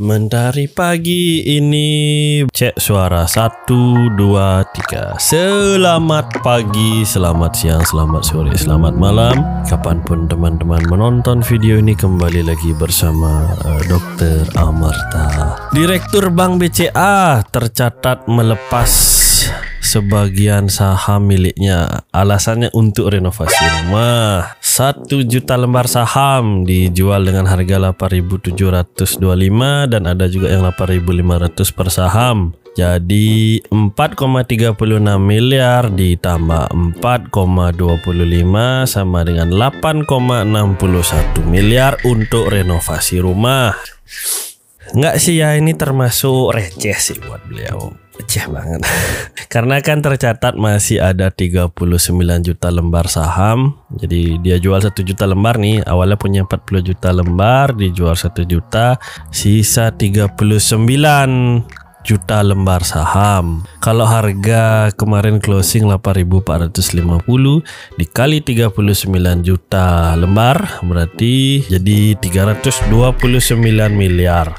Mentari pagi ini cek suara 1 2 3. Selamat pagi, selamat siang, selamat sore, selamat malam. Kapan pun teman-teman menonton video ini kembali lagi bersama uh, Dr. Amarta. Direktur Bank BCA tercatat melepas sebagian saham miliknya. Alasannya untuk renovasi rumah. 1 juta lembar saham dijual dengan harga 8.725 dan ada juga yang 8.500 per saham. Jadi 4,36 miliar ditambah 4,25 sama dengan 8,61 miliar untuk renovasi rumah. Enggak sih ya ini termasuk receh sih buat beliau receh banget karena kan tercatat masih ada 39 juta lembar saham jadi dia jual 1 juta lembar nih awalnya punya 40 juta lembar dijual 1 juta sisa 39 juta lembar saham. Kalau harga kemarin closing 8.450 dikali 39 juta lembar berarti jadi 329 miliar.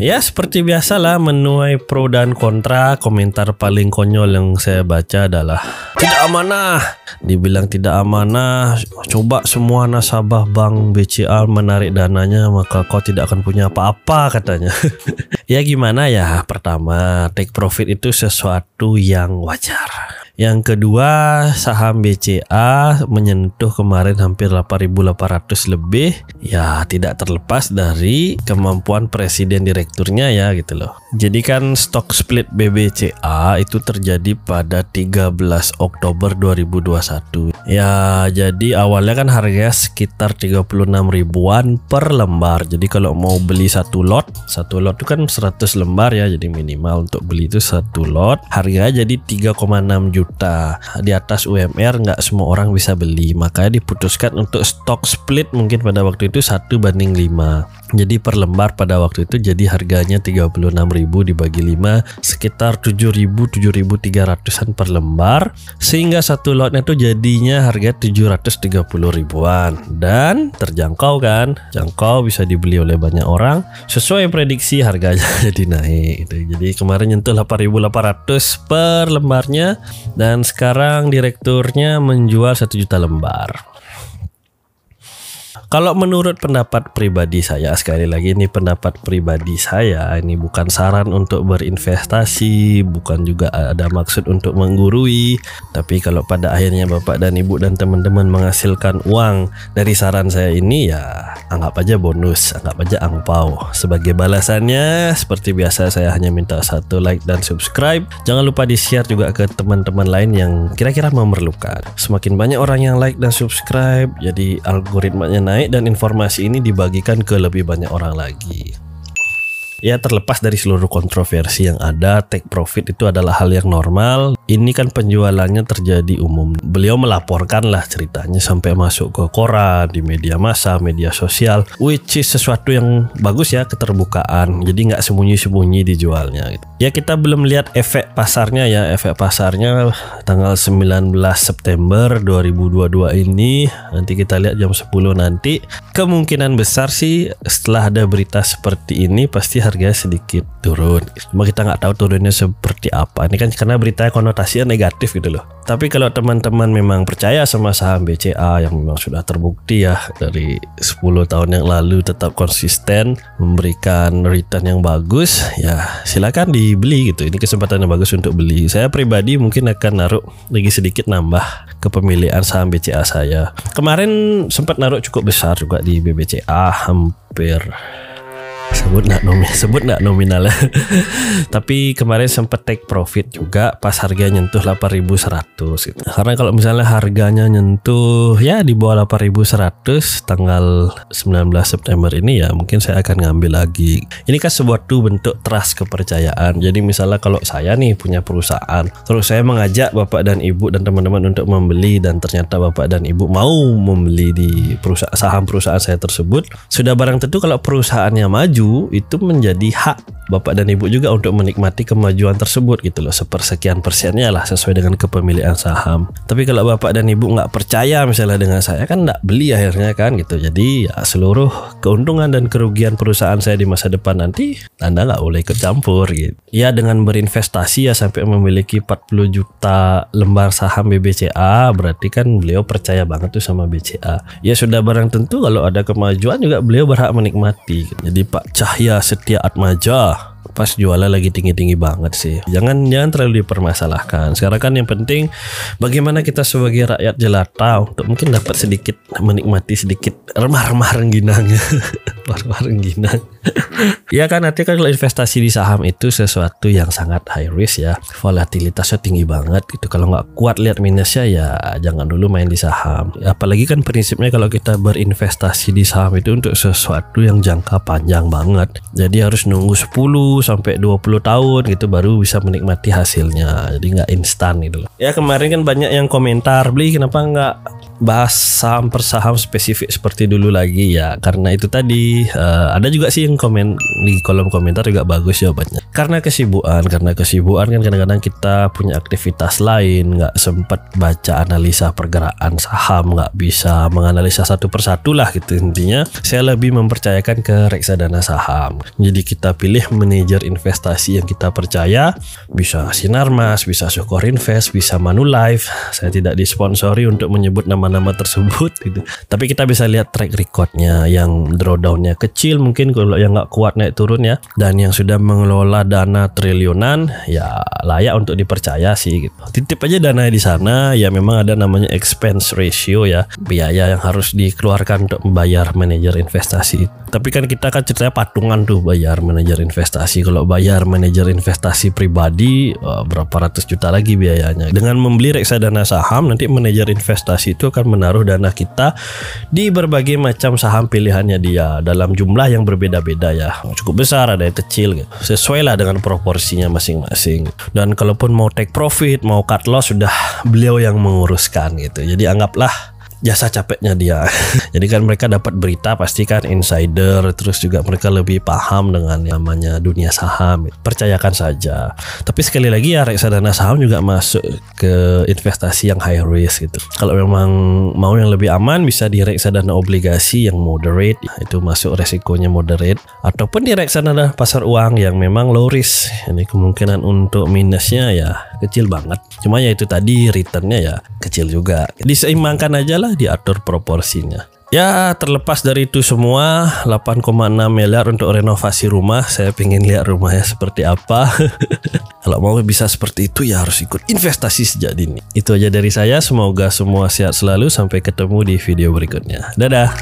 Ya seperti biasa lah menuai pro dan kontra. Komentar paling konyol yang saya baca adalah Tidak amanah. Dibilang tidak amanah Coba semua nasabah bank BCA menarik dananya Maka kau tidak akan punya apa-apa katanya. Ya gimana ya? Pertama take profit itu sesuatu yang wajar yang kedua, saham BCA menyentuh kemarin hampir 8.800 lebih. Ya, tidak terlepas dari kemampuan presiden direkturnya ya gitu loh. Jadi kan stock split BBCA itu terjadi pada 13 Oktober 2021. Ya, jadi awalnya kan harganya sekitar 36 ribuan per lembar. Jadi kalau mau beli satu lot, satu lot itu kan 100 lembar ya, jadi minimal untuk beli itu satu lot. Harganya jadi 3,6 juta juta di atas UMR nggak semua orang bisa beli. Makanya diputuskan untuk stock split mungkin pada waktu itu satu banding 5 jadi per lembar pada waktu itu jadi harganya 36.000 dibagi 5 sekitar 7.000 7.300an per lembar sehingga satu lotnya itu jadinya harga 730 ribuan. Dan terjangkau kan? Jangkau bisa dibeli oleh banyak orang sesuai prediksi harganya jadi naik gitu. jadi kemarin nyentuh 8.800 per lembarnya dan sekarang direkturnya menjual 1 juta lembar kalau menurut pendapat pribadi saya, sekali lagi ini pendapat pribadi saya, ini bukan saran untuk berinvestasi, bukan juga ada maksud untuk menggurui. Tapi kalau pada akhirnya Bapak dan Ibu dan teman-teman menghasilkan uang dari saran saya ini ya anggap aja bonus, anggap aja angpau. Sebagai balasannya, seperti biasa saya hanya minta satu like dan subscribe. Jangan lupa di-share juga ke teman-teman lain yang kira-kira memerlukan. Semakin banyak orang yang like dan subscribe, jadi algoritmanya naik naik dan informasi ini dibagikan ke lebih banyak orang lagi. Ya terlepas dari seluruh kontroversi yang ada, take profit itu adalah hal yang normal. Ini kan penjualannya terjadi umum. Beliau melaporkan lah ceritanya sampai masuk ke koran, di media massa, media sosial, which is sesuatu yang bagus ya keterbukaan. Jadi nggak sembunyi-sembunyi dijualnya. Gitu. Ya kita belum lihat efek pasarnya ya, efek pasarnya tanggal 19 September 2022 ini. Nanti kita lihat jam 10 nanti. Kemungkinan besar sih setelah ada berita seperti ini pasti harganya sedikit turun. Cuma kita nggak tahu turunnya seperti apa. Ini kan karena beritanya konotasinya negatif gitu loh. Tapi kalau teman-teman memang percaya sama saham BCA yang memang sudah terbukti ya dari 10 tahun yang lalu tetap konsisten memberikan return yang bagus, ya silakan dibeli gitu. Ini kesempatan yang bagus untuk beli. Saya pribadi mungkin akan naruh lagi sedikit nambah kepemilikan saham BCA saya. Kemarin sempat naruh cukup besar juga di BBCA hampir sebut nggak nominal sebut nggak nominal. Tapi kemarin sempat take profit juga pas harga nyentuh 8100 gitu. karena kalau misalnya harganya nyentuh ya di bawah 8100 tanggal 19 September ini ya mungkin saya akan ngambil lagi. Ini kan sebuah tuh bentuk trust kepercayaan. Jadi misalnya kalau saya nih punya perusahaan terus saya mengajak bapak dan ibu dan teman-teman untuk membeli dan ternyata bapak dan ibu mau membeli di perusahaan saham perusahaan saya tersebut sudah barang tentu kalau perusahaannya maju itu menjadi hak bapak dan ibu juga untuk menikmati kemajuan tersebut gitu loh. Sepersekian persennya lah sesuai dengan kepemilikan saham. Tapi kalau bapak dan ibu nggak percaya misalnya dengan saya kan nggak beli akhirnya kan gitu. Jadi ya seluruh keuntungan dan kerugian perusahaan saya di masa depan nanti anda nggak boleh ikut campur gitu. Ya dengan berinvestasi ya sampai memiliki 40 juta lembar saham BBCA berarti kan beliau percaya banget tuh sama BCA ya sudah barang tentu kalau ada kemajuan juga beliau berhak menikmati jadi Pak Cahya Setia Atmaja pas jualnya lagi tinggi-tinggi banget sih. Jangan jangan terlalu dipermasalahkan. Sekarang kan yang penting bagaimana kita sebagai rakyat jelata untuk mungkin dapat sedikit menikmati sedikit remah-remah rengginangnya. remah rengginang. ya kan nanti kan kalau investasi di saham itu sesuatu yang sangat high risk ya. Volatilitasnya tinggi banget gitu. Kalau nggak kuat lihat minusnya ya jangan dulu main di saham. Apalagi kan prinsipnya kalau kita berinvestasi di saham itu untuk sesuatu yang jangka panjang banget. Jadi harus nunggu 10 sampai 20 tahun gitu baru bisa menikmati hasilnya. Jadi nggak instan gitu loh. Ya kemarin kan banyak yang komentar beli kenapa nggak bahas saham per saham spesifik seperti dulu lagi ya. Karena itu tadi uh, ada juga sih yang komen di kolom komentar juga bagus jawabannya. Karena kesibukan karena kesibukan kan kadang-kadang kita punya aktivitas lain nggak sempat baca analisa pergerakan saham nggak bisa menganalisa satu persatu lah gitu. Intinya saya lebih mempercayakan ke reksadana saham. Jadi kita pilih manajer investasi yang kita percaya. Bisa Sinarmas bisa Syukur Invest bisa Manulife. Saya tidak disponsori untuk menyebut nama nama tersebut gitu. Tapi kita bisa lihat track recordnya yang drawdownnya kecil mungkin kalau yang nggak kuat naik turun ya dan yang sudah mengelola dana triliunan ya layak untuk dipercaya sih gitu. Titip aja dana di sana ya memang ada namanya expense ratio ya biaya yang harus dikeluarkan untuk membayar manajer investasi. Tapi kan kita kan ceritanya patungan tuh bayar manajer investasi. Kalau bayar manajer investasi pribadi berapa ratus juta lagi biayanya. Dengan membeli reksadana saham nanti manajer investasi itu akan menaruh dana kita di berbagai macam saham pilihannya dia dalam jumlah yang berbeda-beda ya. Cukup besar ada yang kecil gitu. sesuai lah dengan proporsinya masing-masing dan kalaupun mau take profit mau cut loss sudah beliau yang menguruskan gitu. Jadi anggaplah jasa capeknya dia. Jadi kan mereka dapat berita pasti kan insider terus juga mereka lebih paham dengan namanya dunia saham. Percayakan saja. Tapi sekali lagi ya reksadana saham juga masuk ke investasi yang high risk gitu. Kalau memang mau yang lebih aman bisa di reksadana obligasi yang moderate itu masuk resikonya moderate ataupun di reksadana pasar uang yang memang low risk. Ini kemungkinan untuk minusnya ya kecil banget. Cuma ya itu tadi returnnya ya kecil juga. Diseimbangkan aja lah diatur proporsinya. Ya terlepas dari itu semua 8,6 miliar untuk renovasi rumah. Saya pengen lihat rumahnya seperti apa. Kalau mau bisa seperti itu ya harus ikut investasi sejak dini. Itu aja dari saya. Semoga semua sehat selalu. Sampai ketemu di video berikutnya. Dadah